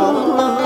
گریه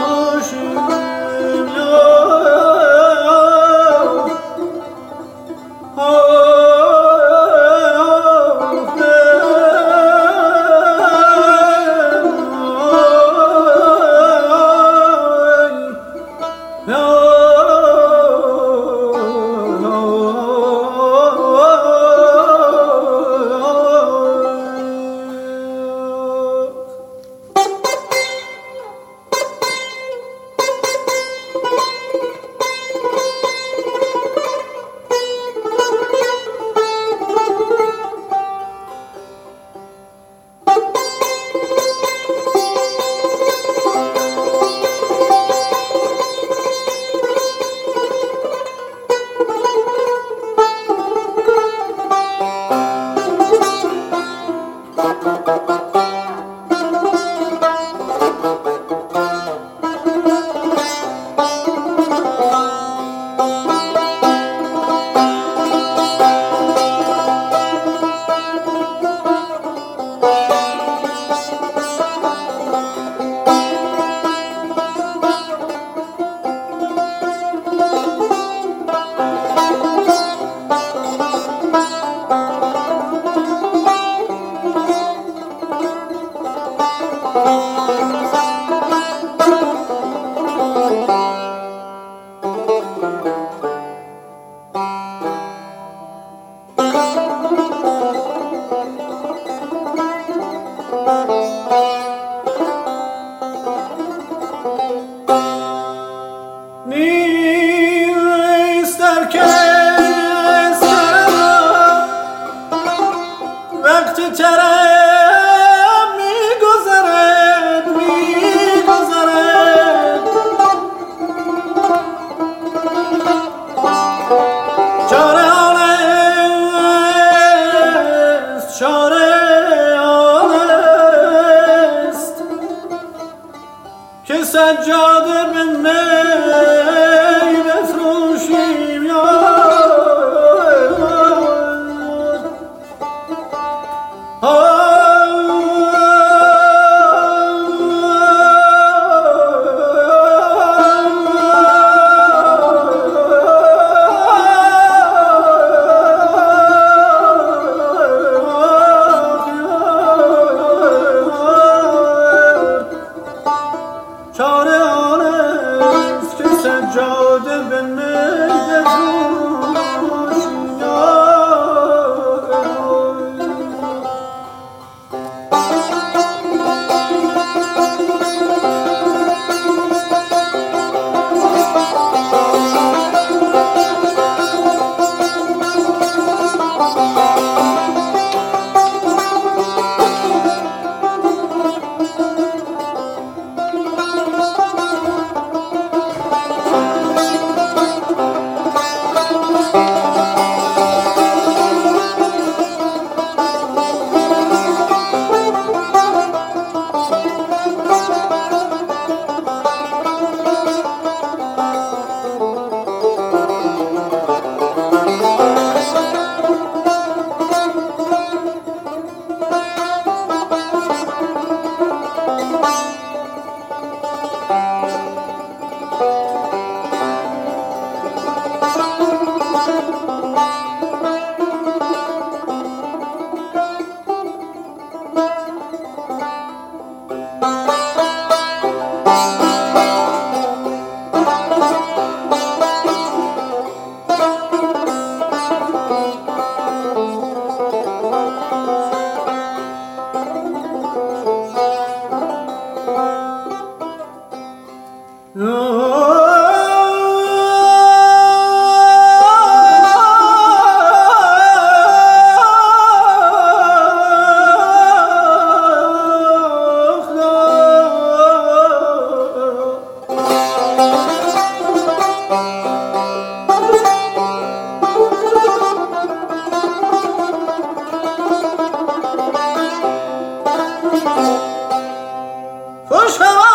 خوش هوا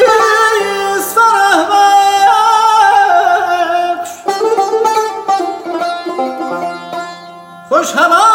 ی سر خوش هوا.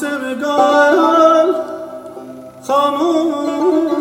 سمگال خاموش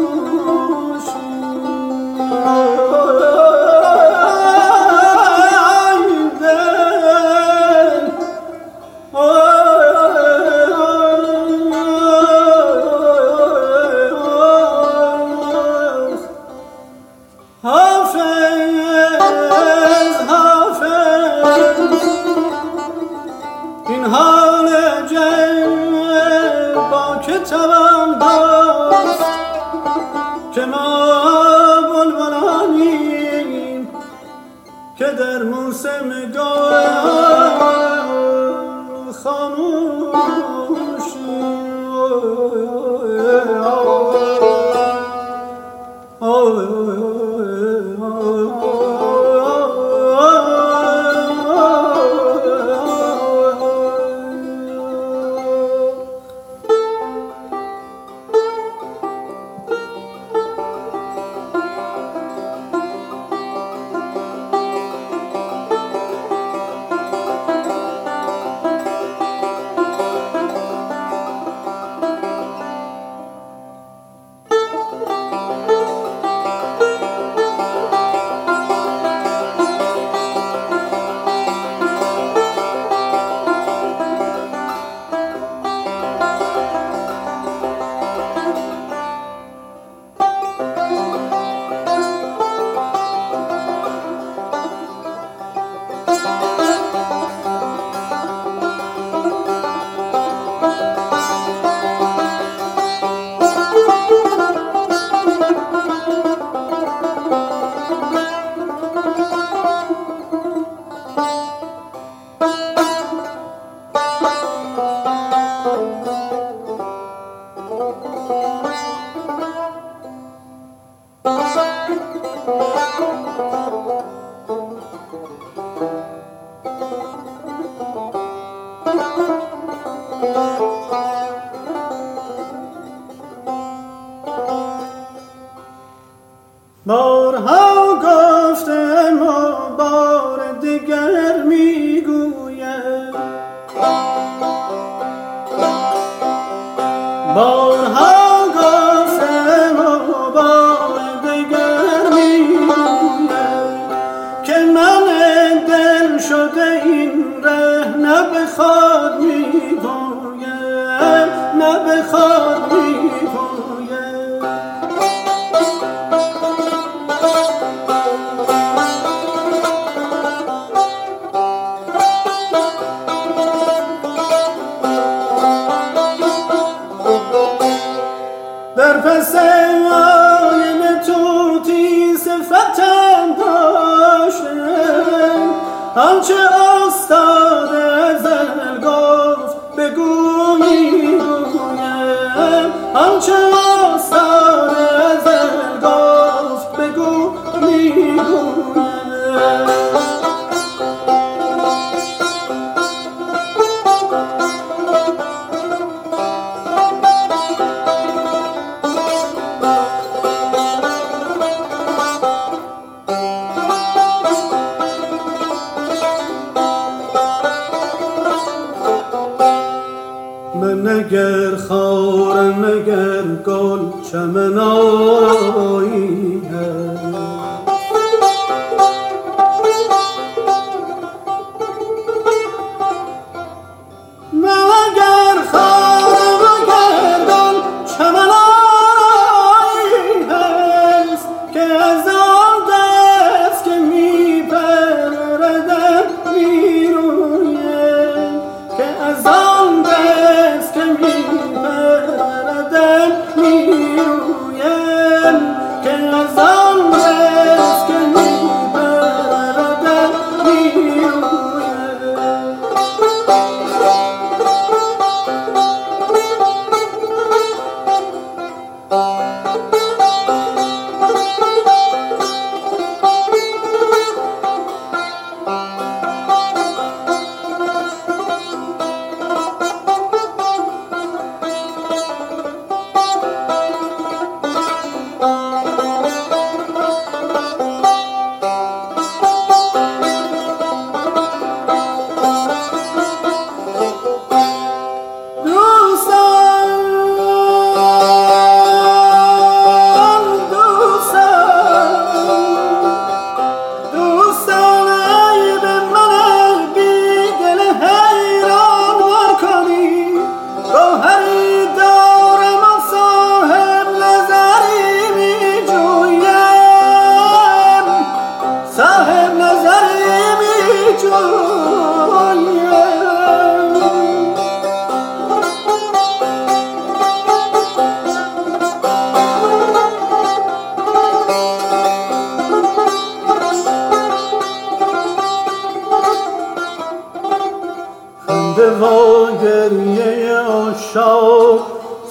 مرهم آنچه استاد زن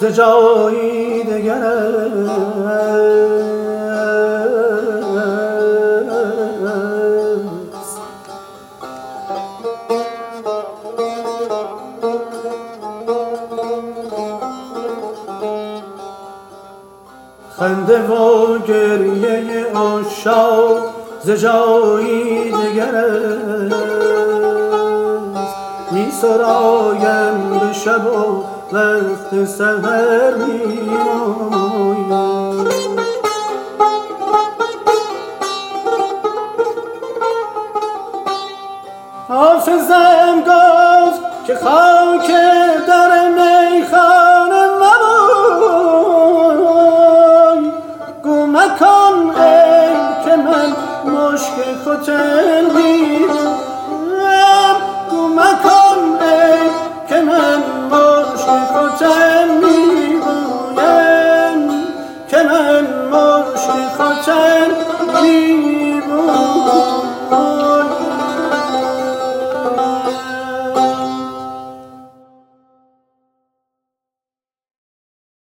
ز جایی دگر خنده و گریه عشاق ز جایی دگر می سرایم به شب و وقت سهر می آید حافظم گفت که خاک در میخانه مبوی گو مکن ای که من مشک خوچل